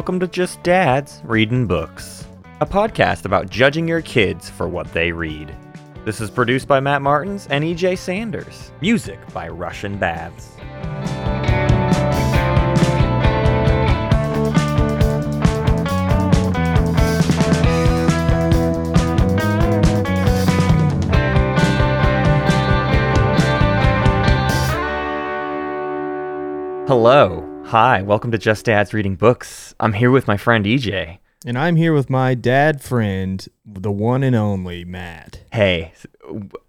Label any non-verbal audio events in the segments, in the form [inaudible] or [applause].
welcome to Just Dads Reading Books, a podcast about judging your kids for what they read. This is produced by Matt Martins and EJ Sanders. Music by Russian Baths. Hello. Hi. Welcome to Just Dads Reading Books. I'm here with my friend EJ. And I'm here with my dad friend, the one and only Matt. Hey,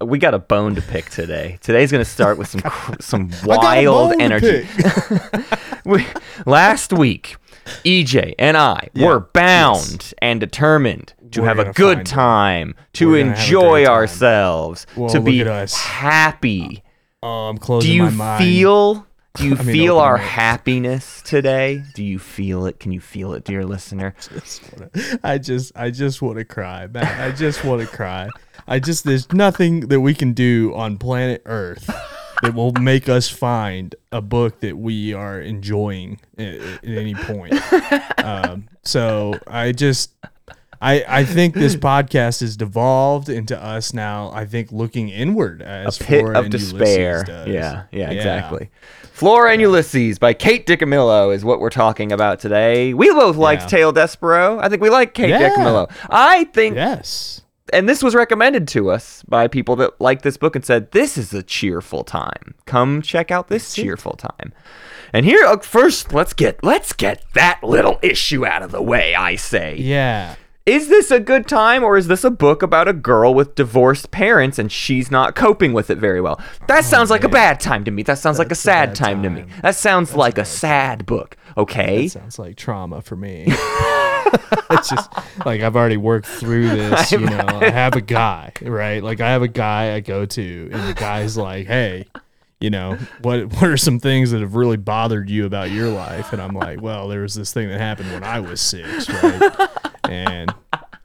we got a bone to pick today. Today's going to start with some cr- [laughs] some wild energy. [laughs] we, last week, EJ and I Yeah. were bound and determined to We're have a good find it. time, to We're gonna have a enjoy time. ourselves, Well, to be happy. Oh, I'm Do closing you my mind. feel? [laughs] Do you [laughs] I mean, feel our it. happiness today? Do you feel it? Can you feel it, dear listener? [laughs] Just wanna- I just, I just want to cry, Matt. I just want to cry. I just, there's nothing that we can do on planet Earth that will make us find a book that we are enjoying at, at any point. Um, so I just, I, I think this [laughs] podcast has devolved into us now. I think looking inward as pit Flora of and despair. Ulysses does. Yeah, yeah, exactly. Flora and Ulysses by Kate DiCamillo is what we're talking about today. We both liked Yeah. Tale Despereaux. I think we like Kate Yeah. DiCamillo. I think, Yes. and this was recommended to us by people that liked this book and said, this is a cheerful time. Come check out this cheerful time. And here, uh, first, let's get let's get that little issue out of the way. I say, Yeah. Is this a good time or is this a book about a girl with divorced parents and she's not coping with it very well? That oh, sounds like a bad time to me. That sounds like a That's a sad time, to me. That sounds like a sad book. Okay. That sounds like trauma for me. [laughs] it's just like I've already worked through [laughs] this. You know, I [laughs] have a guy, right? Like I have a guy I go to, and the guy's like, "Hey, you know, what what are some things that have really bothered you about your life?" And I'm like, "Well, there was this thing that happened when I was six, right?" And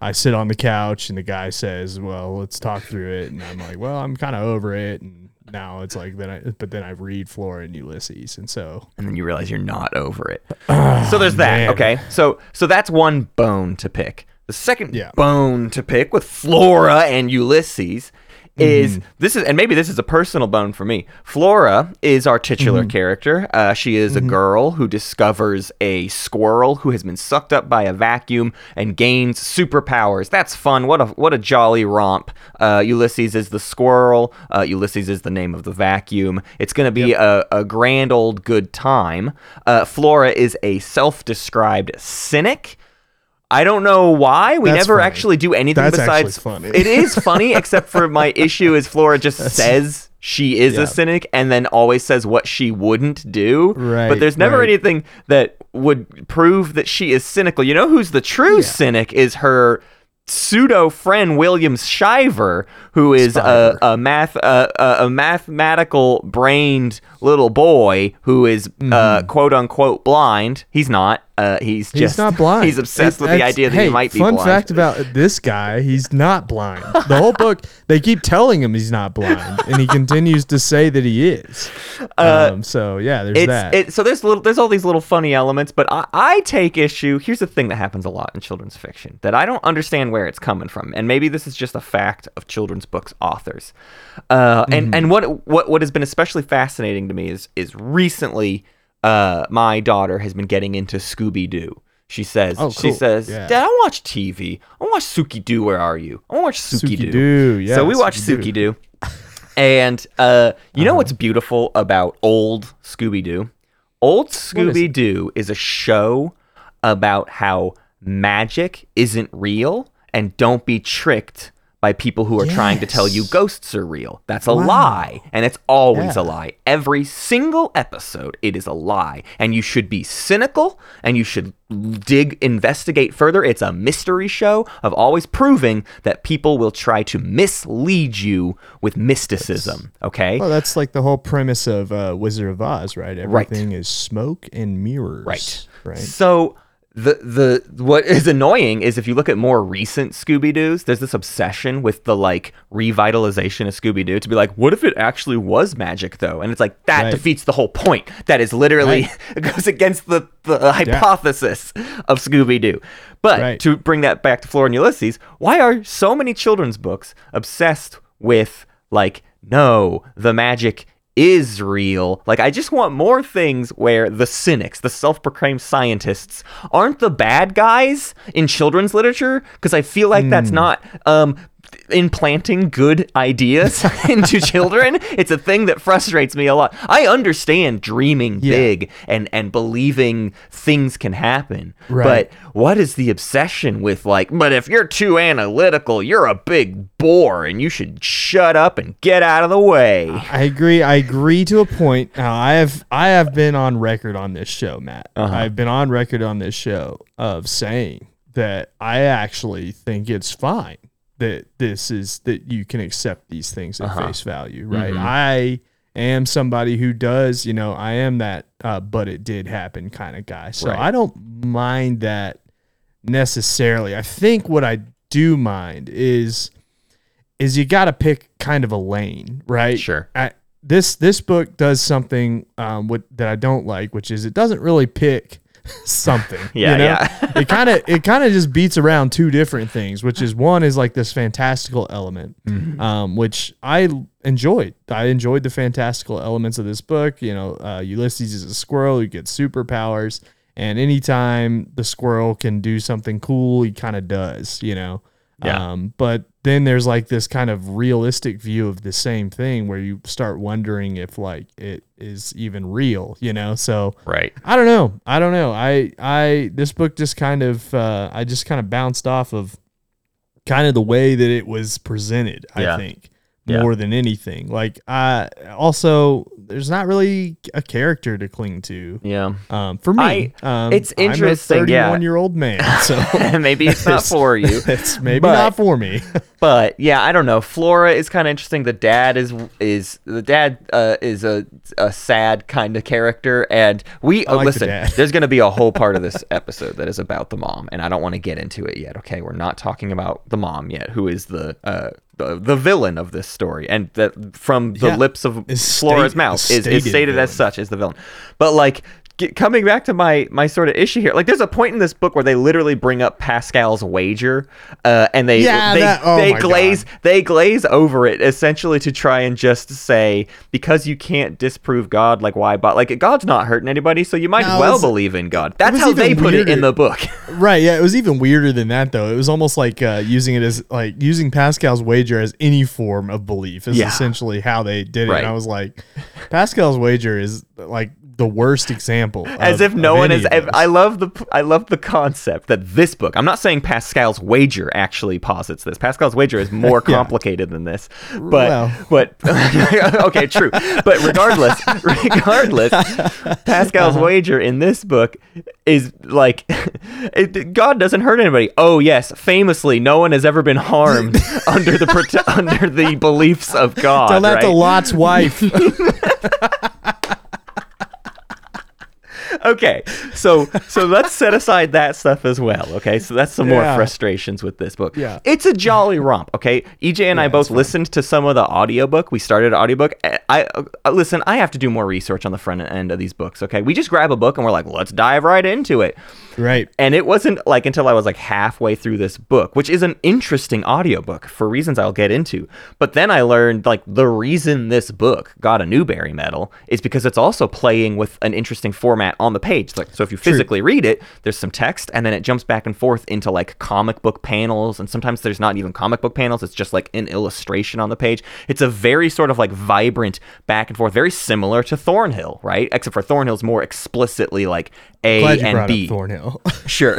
I sit on the couch, and the guy says, "Well, let's talk through it." And I'm like, "Well, I'm kind of over it." And now it's like then I, but then I read Flora and Ulysses, and so and then you realize you're not over it. [clears throat] Ah, so there's that. man. Okay. So so that's one bone to pick. The second Yeah. bone to pick with Flora and Ulysses is Mm-hmm. this is and maybe this is a personal bone for me. Flora is our titular Mm-hmm. character. Uh, she is a girl who discovers a squirrel who has been sucked up by a vacuum and gains superpowers. That's fun. What a what a jolly romp. Uh, Ulysses is the squirrel. Uh, Ulysses is the name of the vacuum. It's going to be a, a grand old good time. Uh, Flora is a self-described cynic. I don't know why we That's never funny. actually do anything That's besides funny. It is funny, [laughs] except for my issue is Flora just says she is Yeah. a cynic and then always says what she wouldn't do. But there's never right. anything that would prove that she is cynical. You know who's the true cynic is her pseudo friend William Shiver, who is a, Spiver. a math a, a, a mathematical brained little boy who is uh, quote unquote blind. He's not. Uh, he's just. He's not blind. He's obsessed It- with the idea that hey, he might be fun blind. fact about this guy: he's not blind. The whole [laughs] book, they keep telling him he's not blind, and he continues to say that he is. Um, so yeah, there's Uh, that. it, so there's little there's all these little funny elements, but I, I take issue. Here's the thing that happens a lot in children's fiction that I don't understand where it's coming from, and maybe this is just a fact of children's books authors. Uh, and and what what what has been especially fascinating to me is is recently, uh, my daughter has been getting into Scooby Doo. She says, Oh, she says, Yeah. Dad, I watch TV. I watch Suki Doo. Where are you? I watch Suki Doo. Yeah, so we watch. Suki Doo. And uh, you Uh-huh. know what's beautiful about old Scooby Doo? Old Scooby Doo is a show about how magic isn't real and don't be tricked by people who are trying to tell you ghosts are real. That's a Wow. lie. And it's always a lie. Every single episode, it is a lie. And you should be cynical and you should dig, investigate further. It's a mystery show of always proving that people will try to mislead you with mysticism. Okay? well, that's like the whole premise of uh, Wizard of Oz, right? Everything is smoke and mirrors. Right. Right. So the the what is annoying is if you look at more recent Scooby Doo's, there's this obsession with the like revitalization of Scooby Doo to be like, what if it actually was magic though? And it's like that Right. defeats the whole point. That is literally [laughs] it goes against the the hypothesis of Scooby Doo. But Right. to bring that back to Flora and Ulysses, why are so many children's books obsessed with like no, the magic is real. Like I just want more things where the cynics, the self-proclaimed scientists aren't the bad guys in children's literature because I feel like that's not um implanting good ideas [laughs] into children. It's a thing that frustrates me a lot. I understand dreaming Yeah. big and and believing things can happen. Right. But what is the obsession with like, but if you're too analytical, you're a big bore and you should shut up and get out of the way. I agree. I agree to a point. Now, I have I have been on record on this show, Matt. Uh-huh. I've been on record on this show of saying that I actually think it's fine that this is that you can accept these things at Uh-huh. face value, right? Mhm. I am somebody who does, you know, I am that uh, but it did happen kind of guy. So Right. I don't mind that necessarily. I think what I do mind is is you got to pick kind of a lane, right? Sure. I, this this book does something um, what, that I don't like, which is it doesn't really pick something. [laughs] Yeah, you know? yeah. it kind of [laughs] it kind of just beats around two different things, which is one is like this fantastical element, Mm-hmm. um, which I enjoyed. I enjoyed the fantastical elements of this book. You know, uh, Ulysses is a squirrel who gets superpowers, and anytime the squirrel can do something cool, he kind of does. You know. Yeah. Um, but then there's like this kind of realistic view of the same thing where you start wondering if like it is even real, you know? So Right. I don't know. I don't know. I I this book just kind of uh, I just kind of bounced off of kind of the way that it was presented. Yeah. I think Yeah. more than anything. Like I also there's not really a character to cling to. Yeah. Um, for me, um, it's interesting, I'm a yeah. 31 year old man, [laughs] so [laughs] Maybe it's not for you. [laughs] it's maybe But- not for me. But yeah, I don't know. Flora is kind of interesting. The dad is is the dad uh, is a a sad kind of character, and we I uh, like listen. dad. There's going to be a whole part of this episode that is about the mom, and I don't want to get into it yet. Okay, we're not talking about the mom yet, who is the uh the, the villain of this story, and that from the Yeah. lips of Flora's stated- mouth is is, is stated stated as such as the villain. But like. Get, coming back to my my sort of issue here, like there's a point in this book where they literally bring up Pascal's wager, uh, and they Yeah, they, that- oh they glaze God. they glaze over it essentially to try and just say because you can't disprove God, like why? But like God's not hurting anybody, so you might No, well was- believe in God. That's how they put it in the book. [laughs] Right, yeah, it was even weirder than that though. It was almost like uh, using it as like using Pascal's wager as any form of belief is Yeah. essentially how they did it. Right. And I was like, Pascal's wager is like the worst example. as of- if no one is. I, love the I love the concept that this book. I'm not saying Pascal's wager actually posits this. Pascal's wager is more [laughs] Yeah. complicated than this. But Well. but [laughs] okay, true. But regardless, [laughs] regardless, Pascal's Uh-huh. wager in this book is like it, God doesn't hurt anybody. Oh yes, famously, no one has ever been harmed under the under the beliefs of God. Tell that to? Lot's wife. [laughs] okay so so let's set aside that stuff as well okay? So that's some more frustrations with this book. Yeah. it's a jolly romp okay? Ej and i both listened to some of the audiobook. We started audiobook. I, I uh, listen i have to do more research on the front end of these books okay? We just grab a book and we're like let's dive right into it. Right. and it wasn't like until I was like halfway through this book, which is an interesting audiobook for reasons I'll get into. But then I learned like the reason this book got a Newbery medal is because it's also playing with an interesting format on the page. Like so if you physically read it, there's some text and then it jumps back and forth into like comic book panels and sometimes there's not even comic book panels, it's just like an illustration on the page. It's a very sort of like vibrant back and forth, very similar to Thornhill, right? Except for Thornhill's more explicitly like A and B. Thornhill. [laughs] Sure.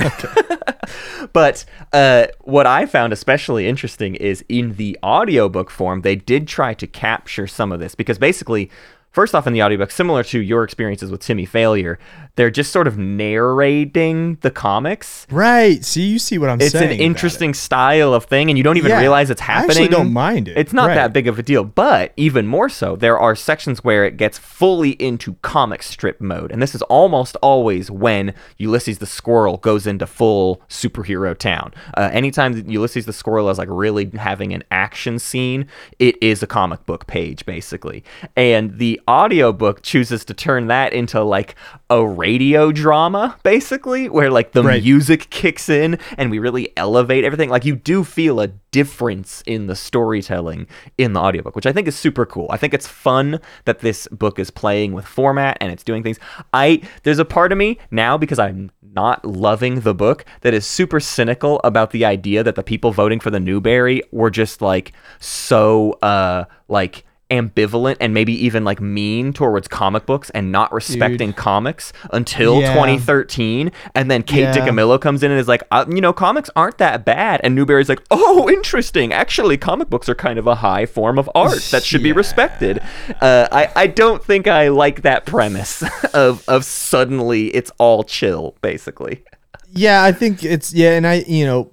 [laughs] but uh, what I found especially interesting is in the audiobook form, they did try to capture some of this because basically, first off in the audiobook similar to your experiences with timmy failure they're just sort of narrating the comics Right. See, you see what I'm it's saying. It's an about it. interesting style of thing and you don't even Yeah, realize it's I happening actually don't mind it. it's not Right. that big of a deal but even more so there are sections where it gets fully into comic strip mode and this is almost always when ulysses the squirrel goes into full superhero town uh, anytime ulysses the squirrel is like really having an action scene it is a comic book page basically and the audiobook chooses to turn that into like a radio drama basically where like the Right. music kicks in and we really elevate everything. Like you do feel a difference in the storytelling in the audiobook which i think is super cool. I think it's fun that this book is playing with format and it's doing things. I there's a part of me now because i'm not loving the book that is super cynical about the idea that the people voting for the newbery were just like so uh like ambivalent and maybe even like mean towards comic books and not respecting comics until Yeah. 2013 and then Kate Yeah. DiCamillo comes in and is like uh, you know comics aren't that bad. And Newbery's like oh interesting. Actually comic books are kind of a high form of art that should be respected. Uh, I, I don't think I like that premise [laughs] of of suddenly it's all chill basically. Yeah, I think it's yeah, and I you know,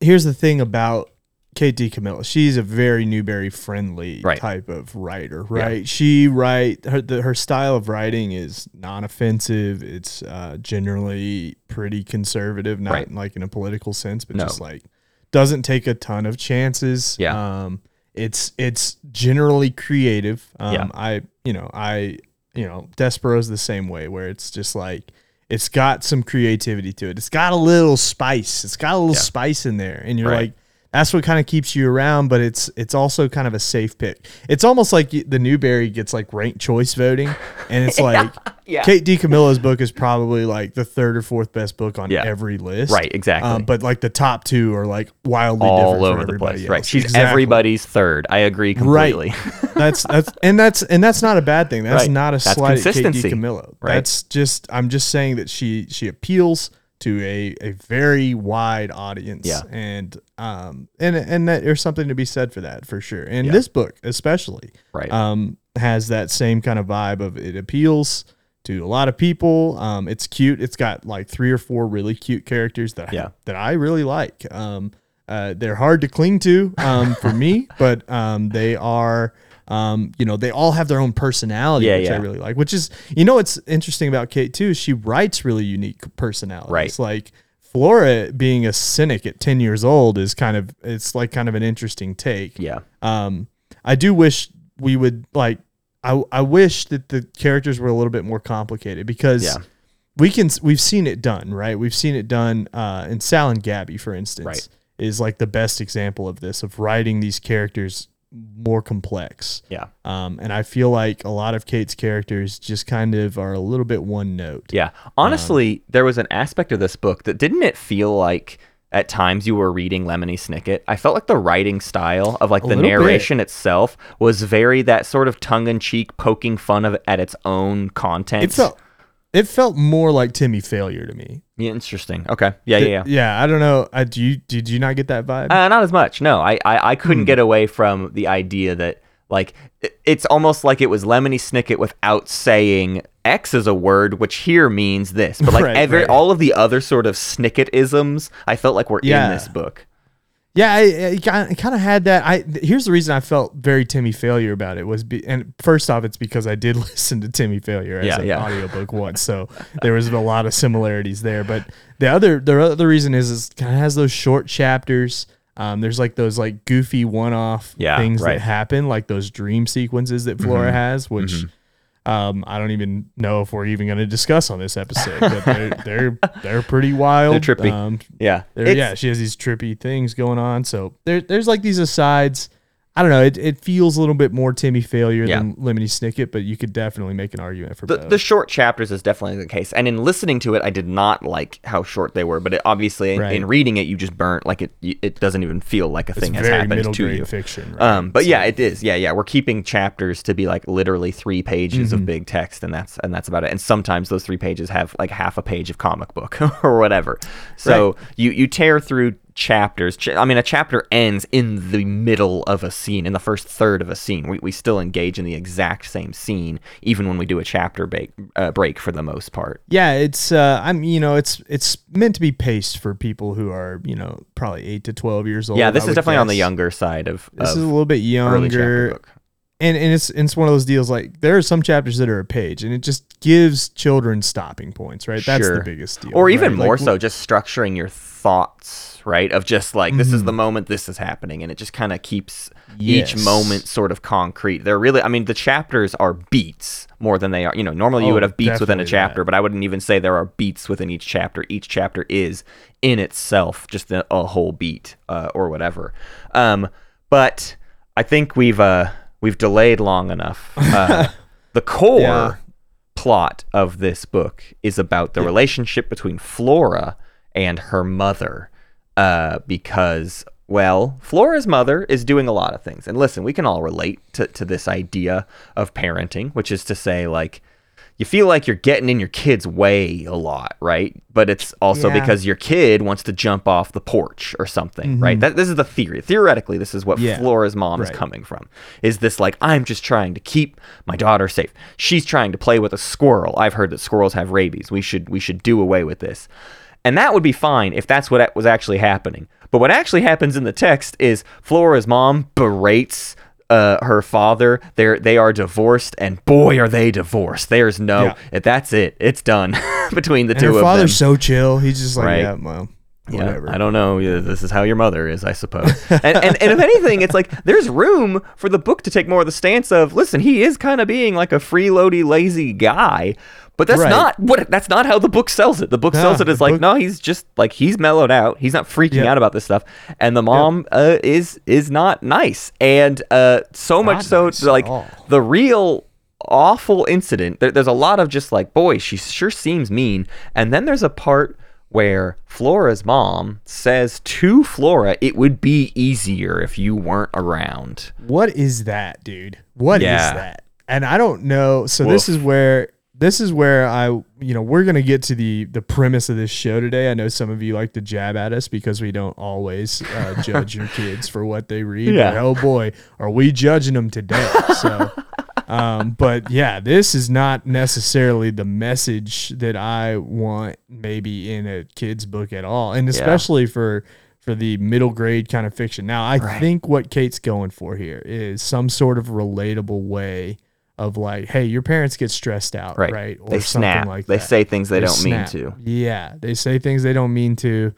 here's the thing about Kate. Camilla. She's a very Newbery friendly Right. type of writer, right? She write her the, her style of writing is non-offensive. It's uh, generally pretty conservative, not Right. like in a political sense, but No. just like doesn't take a ton of chances. Yeah. Um, it's it's generally creative. Um, Yeah. I you know I you know Despereaux's the same way where it's just like it's got some creativity to it. It's got a little spice. It's got a little Yeah. spice in there, and you're Right. like, that's what kind of keeps you around. But it's it's also kind of a safe pick. It's almost like the Newbery gets like ranked choice voting, and it's [laughs] like Yeah. Kate DiCamillo's book is probably like the third or fourth best book on Yeah. every list. Right, exactly. Um, but like the top two are like wildly all different for over the everybody place right she's Exactly. everybody's third I agree completely. Right. completely [laughs] [laughs] that's that's and that's and that's not a bad thing. That's Right. not a That's slight at Kate consistency. DiCamillo. Right. That's just I'm just saying that she she appeals to a, a very wide audience. Yeah. And um and and that there's something to be said for that for sure. And Yeah. this book especially right um has that same kind of vibe of it appeals to a lot of people. Um it's cute. It's got like three or four really cute characters that Yeah. that I really like. Um uh, they're hard to cling to um, for me, [laughs] but um, they are, um, you know, they all have their own personality, Yeah, which I really like. Which is, you know, what's interesting about Kate too. She writes really unique personalities. Right. Like Flora being a cynic at ten years old is kind of, it's like kind of an interesting take. yeah Um, I do wish we would like. I I wish that the characters were a little bit more complicated because Yeah. we can we've seen it done right. We've seen it done uh, in Sal and Gabby, for instance, Right. is like the best example of this of writing these characters more complex. yeah Um, and I feel like a lot of Kate's characters just kind of are a little bit one note. Yeah. Honestly, there was an aspect of this book that didn't it feel like at times you were reading Lemony Snicket? I felt like the writing style of like the little bit. narration itself was very that sort of tongue in cheek poking fun of at its own content. It felt more like Timmy Failure to me. yeah, interesting. Okay. Yeah, yeah, yeah. Yeah, I don't know. I, do you did you not get that vibe? Uh, not as much. No, I I, I Hmm. couldn't get away from the idea that like it- it's almost like it was Lemony Snicket without saying X is a word, which here means this. But like [laughs] Right, every right. all of the other sort of Snicket isms, I felt like were Yeah. in this book. Yeah, I, I kind of had that. I here's the reason I felt very Timmy Failure about it was, be, and first off, it's because I did [laughs] listen to Timmy Failure as Yeah, an yeah. audiobook once, so there was a lot of similarities there. But the other the other reason is is kind of has those short chapters. Um, there's like those like goofy one-off Yeah, things right. that happen, like those dream sequences that Flora has, which. Um, I don't even know if we're even going to discuss on this episode, but they're [laughs] they're, they're pretty wild. They're trippy. Um, Yeah. yeah, she has these trippy things going on. So there, there's like these asides. I don't know. It, it feels a little bit more Timmy Failure Yeah. than Lemony Snicket, but you could definitely make an argument for The, both. the short chapters is definitely the case, and in listening to it, I did not like how short they were. But it, obviously, in, Right. in reading it, you just burnt like it. It doesn't even feel like a it's thing has very happened middle to grade you. fiction. Right? Um, but So- yeah, it is. Yeah, yeah. We're keeping chapters to be like literally three pages Mm-hmm. of big text, and that's and that's about it. And sometimes those three pages have like half a page of comic book [laughs] or whatever. So you you tear through chapters. Ch- I mean, a chapter ends in the middle of a scene, in the first third of a scene. We, we still engage in the exact same scene, even when we do a chapter break, uh, break for the most part. Yeah, it's uh, I'm you know it's it's meant to be paced for people who are you know probably eight to twelve years old. yeah, this I is definitely on the younger side of, This of is a little bit younger. And and it's it's one of those deals like there are some chapters that are a page, and it just gives children stopping points, right? That's Sure. the biggest deal. Or even right? more Like, so, just structuring your thoughts, right? Of just like, this Mm-hmm. is the moment this is happening. And it just kind of keeps each moment sort of concrete. They're really, I mean, the chapters are beats more than they are, you know, normally you Oh, would have beats within a chapter, that. but I wouldn't even say there are beats within each chapter. Each chapter is in itself just a, a whole beat uh, or whatever. Um, but I think we've, uh, we've delayed long enough. Uh, [laughs] the core Yeah. plot of this book is about the relationship between Flora and her mother. Uh, because, well, Flora's mother is doing a lot of things. And listen, we can all relate to, to this idea of parenting, which is to say, like, you feel like you're getting in your kid's way a lot, right? But it's also Yeah. because your kid wants to jump off the porch or something, right? That, this is the theory. Theoretically, this is what Mm-hmm. Yeah. Flora's mom is coming from. Is this like, I'm just trying to keep my daughter safe. She's trying to play with a squirrel. I've heard that squirrels have rabies. We should we should do away with this. And that would be fine if that's what was actually happening. But what actually happens in the text is Flora's mom berates uh, her father. They're they are divorced, and boy, are they divorced. There's no, Yeah. that's it. It's done [laughs] between the and two her of them. father's so chill. He's just like, Right. yeah, well, Yeah, whatever. I don't know. This is how your mother is, I suppose. [laughs] and, and and if anything, it's like there's room for the book to take more of the stance of, listen, he is kind of being like a freeloady, lazy guy, but that's Right. not what. That's not how the book sells it. The book Nah, sells it as like, book- no, he's just like he's mellowed out. He's not freaking Yep. out about this stuff, and the mom uh, is is not nice, and uh, so much so nice like the real awful incident there, there's a lot of just like boy she sure seems mean and then there's a part where flora's mom says to flora it would be easier if you weren't around What is that, dude? What is Yeah. that? And I don't know. So this is where this is where I, you know, we're gonna get to the the premise of this show today. I know some of you like to jab at us because we don't always uh, judge your kids for what they read. Yeah. But oh boy, are we judging them today? So. [laughs] Um, but yeah, this is not necessarily the message that I want maybe in a kid's book at all. And especially for for the middle grade kind of fiction. Now, I think what Kate's going for here is some sort of relatable way of like, hey, your parents get stressed out, right right? Or they something snap like they that. say things they, They don't snap. mean to Yeah, they say things they don't mean to,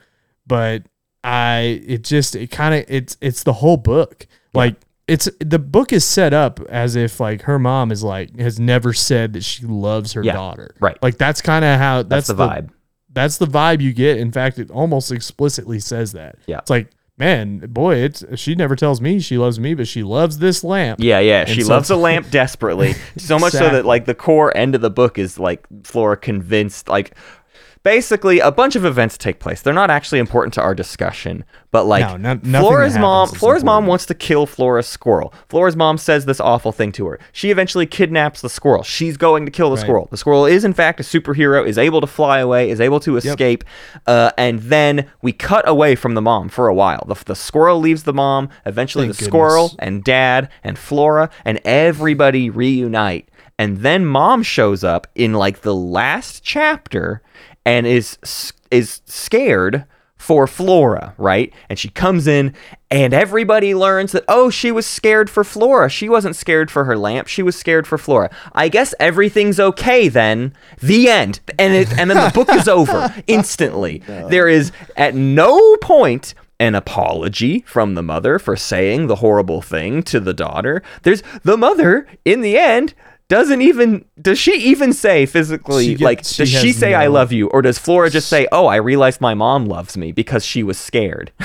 but I it just it kind of it's it's the whole book. Like it's the book is set up as if like her mom is like has never said that she loves her Yeah, daughter. right. Like that's kind of how that's, that's, the vibe That's the vibe you get. In fact, it almost explicitly says that. Yeah. It's like, man, boy, it's she never tells me she loves me, but she loves this lamp. yeah yeah she so- loves a [laughs] lamp desperately so much so that like the core end of the book is like flora convinced like basically a bunch of events take place. They're not actually important to our discussion but like No, no- flora's mom flora's mom wants to kill flora's squirrel. Flora's mom says this awful thing to her. She eventually kidnaps the squirrel. She's going to kill the Right. squirrel. The squirrel is in fact a superhero is able to fly away is able to escape uh, and then we cut away from the mom for a while. The, the squirrel leaves the mom eventually Thank the squirrel goodness. and dad and Flora and everybody reunite. And then mom shows up in like the last chapter and is is scared for Flora, right? And she comes in and everybody learns that oh, she was scared for Flora. She wasn't scared for her lamp. She was scared for Flora. I guess everything's okay then. The end. And it and then the book is over [laughs] instantly. There is at no point an apology from the mother for saying the horrible thing to the daughter. There's the mother in the end doesn't even does she even say physically She like she does she say I love you or does Flora just say oh I realized my mom loves me because she was scared. [laughs]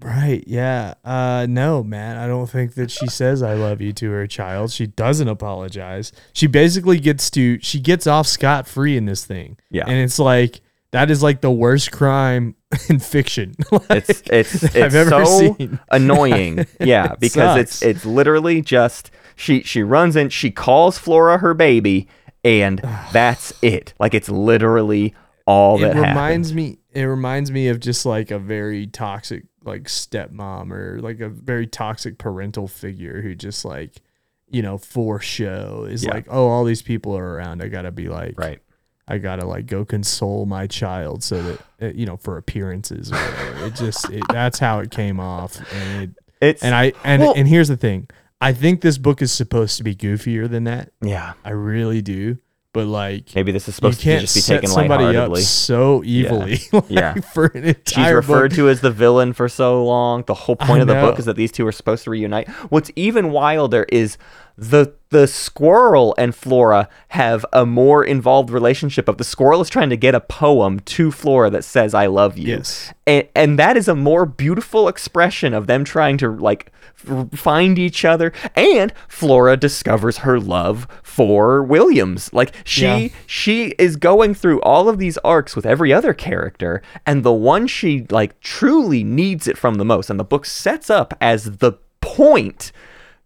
Right. Yeah. Uh no, man. I don't think that she says I love you to her child. She doesn't apologize. She basically gets to she gets off scot free in this thing. Yeah. And it's like that is like the worst crime [laughs] in fiction. [laughs] Like, It's it's it's I've ever so seen. annoying. Yeah, because it's it's literally just she she runs in, she calls Flora her baby, and that's it. Like it's literally all that it reminds happens. me it reminds me of just like a very toxic like stepmom or like a very toxic parental figure who just like you know for show is Yeah. like oh all these people are around i gotta be like Right. i gotta like go console my child so that uh, you know for appearances or whatever it just it, that's how it came off and it, It's and i and Well- and here's the thing i think this book is supposed to be goofier than that yeah. i really do but like Maybe this is supposed to can't just be taken somebody up so evilly [laughs] like, Yeah. for an entire She's referred book. to as the villain for so long. The whole point I of the book is that these two are supposed to reunite. What's even wilder is the the squirrel and Flora have a more involved relationship of the squirrel is trying to get a poem to Flora that says I love you. Yes. And, and that is a more beautiful expression of them trying to like f- find each other and Flora discovers her love for Williams. Like she Yeah. she is going through all of these arcs with every other character and the one she like truly needs it from the most and the book sets up as the point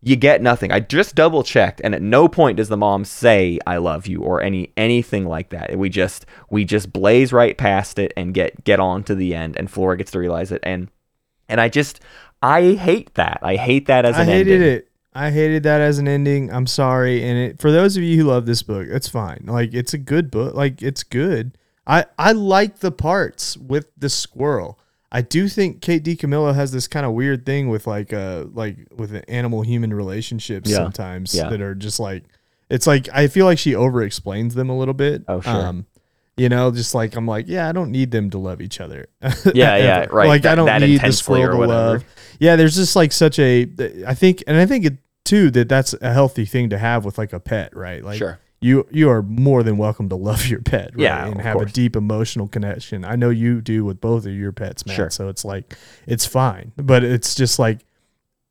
you get nothing. I just double checked, and at no point does the mom say "I love you" or any anything like that. We just we just blaze right past it and get get on to the end, and Flora gets to realize it, and and I just I hate that. I hate that as an I hated ending. it. I hated that as an ending. I'm sorry. And it, for those of you who love this book, it's fine. Like it's a good book. Like it's good. I I like the parts with the squirrel. I do think Kate DiCamillo has this kind of weird thing with like uh like with the animal human relationships Yeah. sometimes Yeah. that are just like it's like I feel like she over explains them a little bit. Oh, sure. Um, you know, just like I'm like, yeah, I don't need them to love each other. [laughs] Yeah, yeah, right. Like I don't that need the squirrel to love. Yeah, there's just like such a. I think, and I think it too that that's a healthy thing to have with like a pet, right? Like Sure. You you are more than welcome to love your pet, right? Yeah, and have a deep emotional connection. I know you do with both of your pets, man. Sure. So it's like it's fine, but it's just like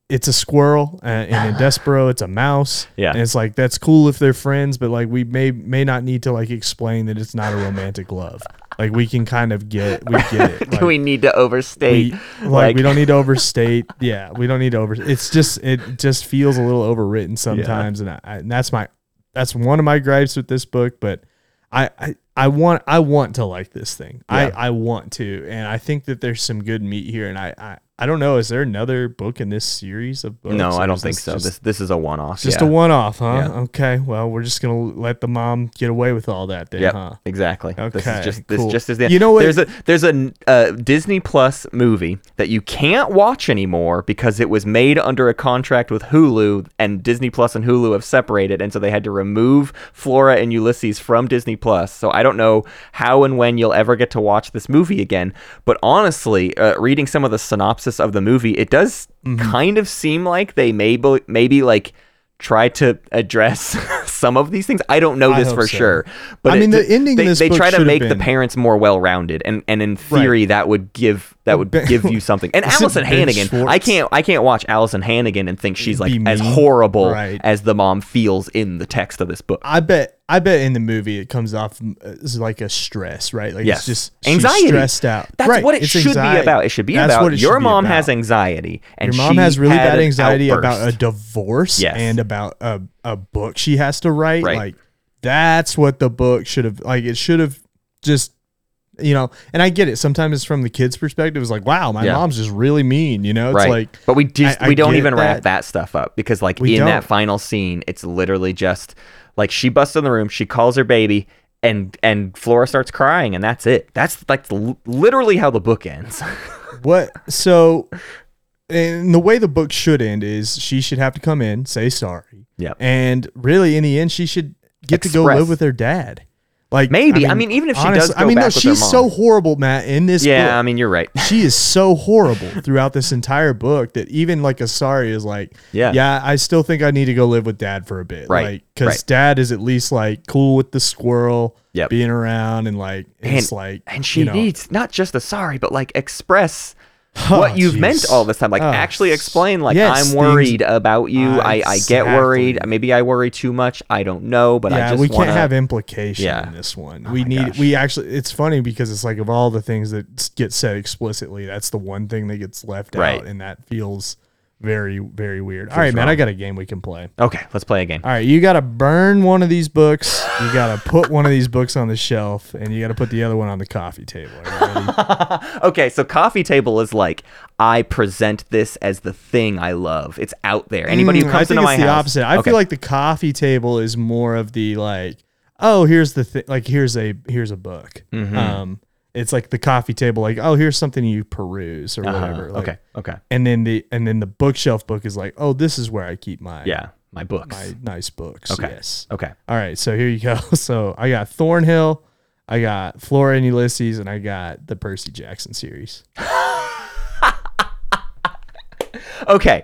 it's a squirrel, uh, and in Despereaux, it's a mouse. Yeah. and it's like that's cool if they're friends, but like we may may not need to like explain that it's not a romantic love. Like we can kind of get we get it. Like, [laughs] Do we need to overstate? we, like, we don't need to overstate. [laughs] Yeah, we don't need to over. It's just it just feels a little overwritten sometimes, and, I, and that's my that's one of my gripes with this book. But I I, I want I want to like this thing. Yeah. I I want to, and I think that there's some good meat here. And I I, I don't know. Is there another book in this series of books? no, I don't think so. Just, this this is a one off. just yeah. a one off, huh? Yeah. Okay. Well, we're just gonna let the mom get away with all that then, Yep, huh? exactly. This Okay, is just this cool. just is the You know what- There's a there's a uh, Disney Plus movie that you can't watch anymore because it was made under a contract with Hulu, and Disney Plus and Hulu have separated, and so they had to remove Flora and Ulysses from Disney Plus. So I don't know how and when you'll ever get to watch this movie again. But honestly, uh, reading some of the synopsis of the movie, it does Mm-hmm. kind of seem like they maybe maybe like. Try to address [laughs] some of these things. I don't know this for so. sure, but I it- mean, the ending they, this they try to make the parents more well-rounded, and and in theory that would give that would Ben- give you [laughs] something. And Is it Alyson Hannigan, I can't I can't watch Alyson Hannigan and think she's like as horrible Right. as the mom feels in the text of this book. I bet I bet in the movie it comes off uh, as like a stress, right? Like Yes. it's just Anxiety. stressed out. That's Right, what it it's should anxiety. be about. It should be That's about it your mom about. has anxiety, and Your mom she has really bad an anxiety about a divorce Yes. and about a, a book she has to write. Right. Like that's what the book should have like it should have just you know, and I get it. Sometimes it's from the kid's perspective. It's like, wow, my Yeah. mom's just really mean. You know, it's right. like but we just I- I we don't get even wrap that. that stuff up because like We in that don't. final scene, it's literally just like she busts in the room, she calls her baby, and and Flora starts crying, and that's it. That's like literally how the book ends. [laughs] what so and the way the book should end is she should have to come in say sorry Yep. and really in the end she should get to go live with her dad like Maybe. I mean, even if she does honestly- go i mean no she's so horrible matt in this yeah, book I mean you're right. she is so horrible throughout this entire book that even like a sorry is like Yeah. yeah i still think i need to go live with dad for a bit Right, like because right. dad is at least like cool with the squirrel Yep. being around and like it's like and she you know, needs not just a sorry, but like express Oh, what you've meant all this time. Like Oh, actually explain, like yes, I'm things- worried about you. Uh, I, I get worried. Maybe I worry too much. I don't know, but I yeah, just we wanna, can't have implication Yeah. in this one. Oh we need gosh. we actually it's funny because it's like of all the things that get said explicitly, that's the one thing that gets left Right. out and that feels very very weird. All right, man. I got a game we can play. Okay, let's play a game. All right, you got to burn one of these books. You got to put one of these books on the shelf, and you got to put the other one on the coffee table. Are you ready? [laughs] Okay, so coffee table is like I present this as the thing I love. It's out there. Anybody who comes Mm, comes I think into it's my the house. opposite. I Okay. feel like the coffee table is more of the like, oh, here's the thing. Like, here's a here's a book. Mm-hmm. Um, it's like the coffee table, like, oh, here's something you peruse or Uh-huh, whatever. Like, okay, okay, And then the and then the bookshelf book is like, oh, this is where I keep my yeah, my books. my nice books. Okay. Yes. Okay, All right, so here you go. [laughs] So I got Thornhill, I got Flora and Ulysses, and I got the Percy Jackson series. [laughs] okay.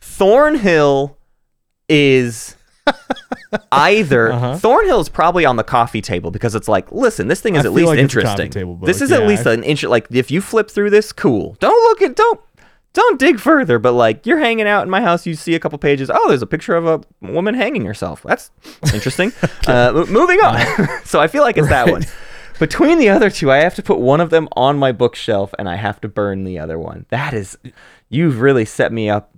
Thornhill is [laughs] either [laughs] Uh-huh. Thornhill is probably on the coffee table because it's like, listen, this thing is I at least like it's a coffee interesting. This is at least I- an inch. Like if you flip through this, cool. Don't look at don't. Don't dig further, but like you're hanging out in my house, you see a couple pages. Oh, there's a picture of a woman hanging herself. That's interesting. [laughs] uh, mo- moving on. [laughs] so I feel like it's that one. Between the other two, I have to put one of them on my bookshelf, and I have to burn the other one. That is, you've really set me up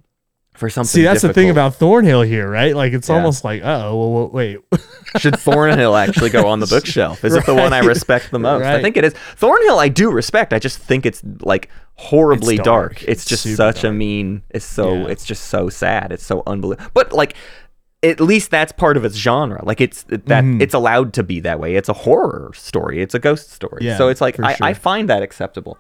for something. See, that's the thing about Thornhill here, right? Like it's Yeah. almost like, oh, well, well, wait. [laughs] Should Thornhill actually go on the [laughs] bookshelf? Is it the one I respect the most? I think it is. Thornhill, I do respect. I just think it's like horribly It's dark. dark. It's It's just super such a mean. It's so. Yeah. It's just so sad. It's so unbelievable. But like. At least that's part of its genre. Like it's that Mhm. it's allowed to be that way. It's a horror story. It's a ghost story. Yeah, so it's like for I, I find that acceptable.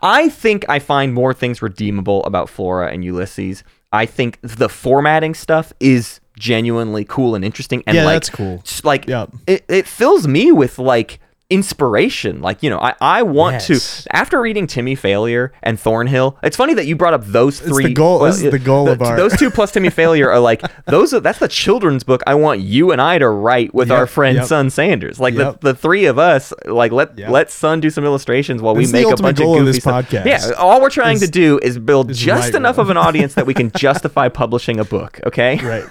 I think I find more things redeemable about Flora and Ulysses. I think the formatting stuff is genuinely cool and interesting. And Yeah, like, that's cool. Like Yep. it, it fills me with like inspiration like you know i, I want Yes. to after reading timmy failure and thornhill it's funny that you brought up those It's three the goal- well, is the goal of our- those two plus timmy [laughs] failure are like those are that's the children's book i want you and i to write with our friend yep. son sanders like Yep. the, the three of us like let Yep. let son do some illustrations while That's we make a bunch of of goofy this stuff podcast, yeah all we're trying to do is build is just write enough one. of an audience that we can [laughs] justify publishing a book okay right.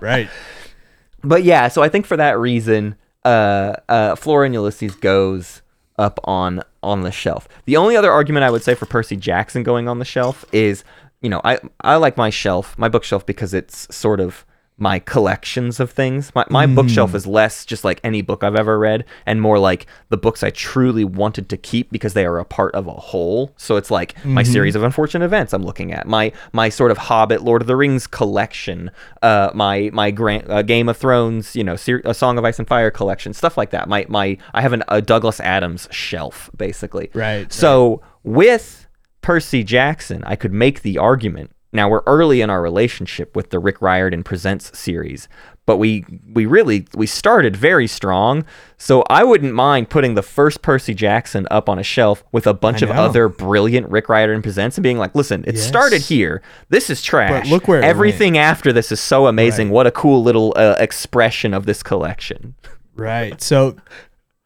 Right. [laughs] but yeah, so I think for that reason, uh, uh, Flora and Ulysses goes up on on the shelf. The only other argument I would say for Percy Jackson going on the shelf is, you know, I I like my shelf, my bookshelf because it's sort of my collections of things. My my bookshelf is less just like any book I've ever read and more like the books I truly wanted to keep because they are a part of a whole. So it's like my series of unfortunate events I'm looking at. My my sort of Hobbit Lord of the Rings collection, uh my my Grant, uh, Game of Thrones, you know, ser- a Song of Ice and Fire collection, stuff like that. My my I have an, a Douglas Adams shelf basically. Right, So with Percy Jackson, I could make the argument. Now we're early in our relationship with the Rick Riordan Presents series, but we we really we started very strong. So I wouldn't mind putting the first Percy Jackson up on a shelf with a bunch of other brilliant Rick Riordan Presents and being like, "Listen, it Yes. started here. This is trash. look where everything after this is so amazing. Right. What a cool little uh, expression of this collection." Right. So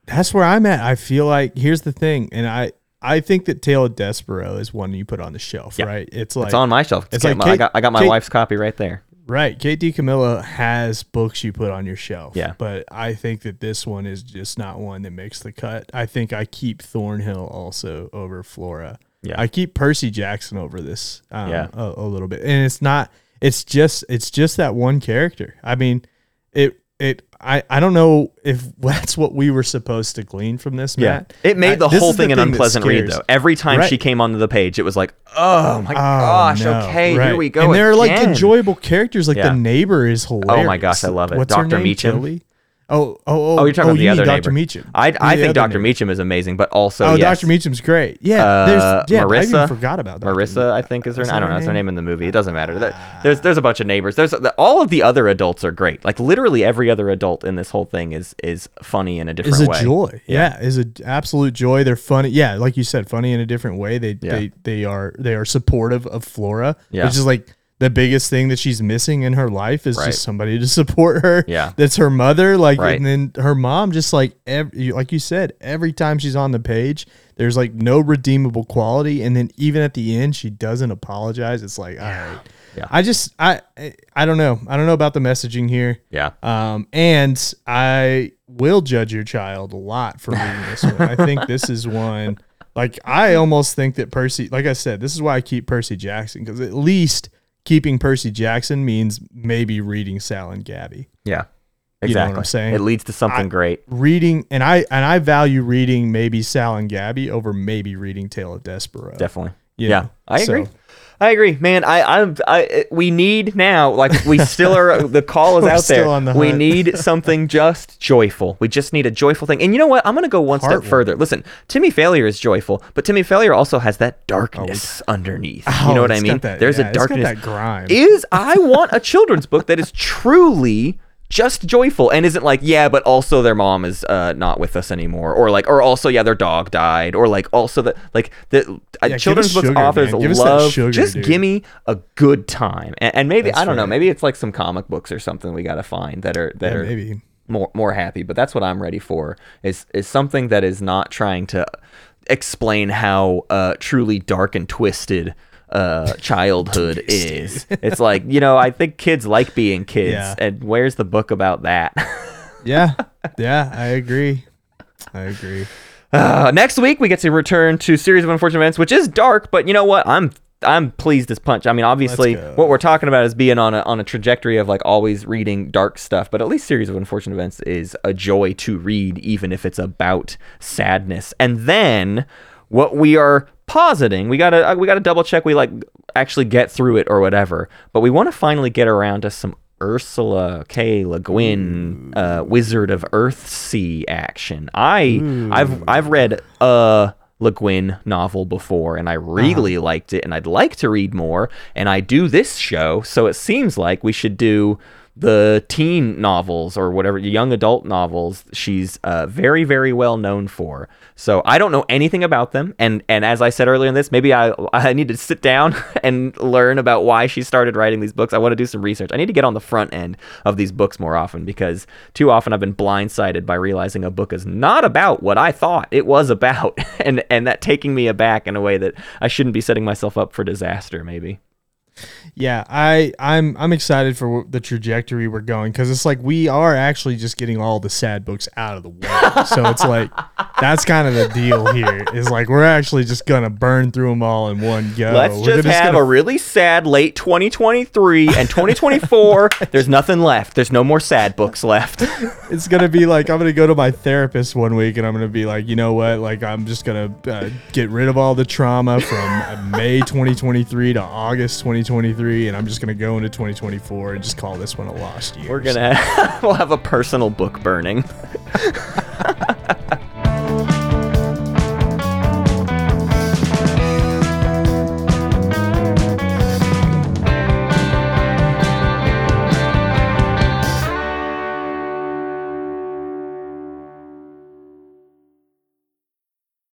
that's where I'm at. I feel like here's the thing, and I I think that Tale of Despereaux is one you put on the shelf, Yeah. right? It's like It's on my shelf. It's like like I got I got my Kate- wife's copy right there. right. Kate DiCamillo has books you put on your shelf. Yeah. But I think that this one is just not one that makes the cut. I think I keep Thornhill also over Flora. Yeah. I keep Percy Jackson over this um, Yeah. a, a little bit. And it's not it's just it's just that one character. I mean, it it I, I don't know if [laughs] that's what we were supposed to glean from this, Matt. It made the this whole is the thing an thing unpleasant read, though. Every time she came onto the page, it was like, oh, oh my Oh, gosh, no. okay, here we go. And they're like enjoyable characters. Like Yeah. the neighbor is hilarious. Oh my gosh, I love it. What's her Dr. name? Meescham? Tilly? Oh, oh, oh. Oh, you're talking about the other mean neighbor. Dr. Meescham. I, I think Dr. neighbor. Meescham is amazing, but also Oh, yes, Dr. Meescham's great. Yeah, Uh, there's yeah. I even forgot about Dr. Marissa, I think is her. Is I don't know. That's her name? in the movie. It doesn't matter. There's there's a bunch of neighbors. There's all of the other adults are great. Like literally every other adult in this whole thing is is funny in a different is a way. joy. Yeah. is an absolute joy. They're funny. Yeah, like you said, funny in a different way. They Yeah. they they are they are supportive of Flora. Yeah. which is like the biggest thing that she's missing in her life is Right. just somebody to [laughs] support her. Yeah. that's her mother. Like, Right. and then her mom. Just like every, like you said, every time she's on the page, there's like no redeemable quality, and then even at the end, she doesn't apologize. It's like, all right. Yeah. I just I I don't know. I don't know about the messaging here. Yeah. Um, and I will judge your child a lot for reading this one. I think [laughs] this is one, like, I almost think that Percy, like I said, this is why I keep Percy Jackson, because at least keeping Percy Jackson means maybe reading Sal and Gabby. Yeah. You know what Exactly. I'm saying? It leads to something I- great. Reading and I and I value reading maybe Sal and Gabby over maybe reading Tale of Despereaux. Definitely. you yeah. know? I agree. So, I agree, man. I, I'm, I, we need now, like, we still are. [laughs] The call is out there. the we need something [laughs] just joyful. We just need a joyful thing. And you know what? I'm gonna go one step further. Listen, Timmy Failure is joyful, but Timmy Failure also has that darkness underneath. you know Oh, what I mean? that- There's yeah, a darkness. Is I want a children's book that is [laughs] truly just joyful and isn't like yeah but also their mom is uh, not with us anymore or like or also yeah their dog died or like also that like the uh, Yeah, children's books sugar, authors man. Give us that love sugar, just dude. give me a good time and, and maybe That's i don't know maybe it's like some comic books or something we got to find that are that yeah, are maybe. more more happy but that's what i'm ready for is is something that is not trying to explain how uh truly dark and twisted uh childhood [laughs] is it's like you know i think kids like being kids Yeah. and where's the book about that [laughs] Yeah. Yeah, I agree. I agree. uh, next week we get to return to series of unfortunate events which is dark but you know what i'm I'm pleased as punch. I mean, obviously, what we're talking about is being on a on a trajectory of like always reading dark stuff, but at least series of unfortunate events is a joy to read, even if it's about sadness. And then what we are positing, we gotta uh, we gotta double check we like actually get through it or whatever. But we want to finally get around to some Ursula K. Le Guin, uh, Wizard of Earthsea action. I I've I've read uh Le Guin novel before and I really liked it and I'd like to read more and I do this show so it seems like we should do the teen novels or whatever young adult novels she's uh, very very well known for. So i don't know anything about them. And and as i said earlier in this maybe i i need to sit down [laughs] and learn about why she started writing these books. I want to do some research. I need to get on the front end of these books more often because too often i've been blindsided by realizing a book is not about what i thought it was about. [laughs] And and that taking me aback in a way that i shouldn't be setting myself up for disaster maybe Yeah, I I'm I'm excited for the trajectory we're going because it's like we are actually just getting all the sad books out of the way. so it's like [laughs] that's kind of the deal here. Is like we're actually just gonna burn through them all in one go. Let's We're just have gonna- a really sad late 2023 and 2024. [laughs] there's nothing left. There's no more sad books left. [laughs] It's gonna be like I'm gonna go to my therapist one week and I'm gonna be like, you know what? Like I'm just gonna uh, get rid of all the trauma from May 2023 to August 2023, and I'm just gonna go into 2024 and just call this one a lost year. We're gonna [laughs] we'll have a personal book burning. [laughs]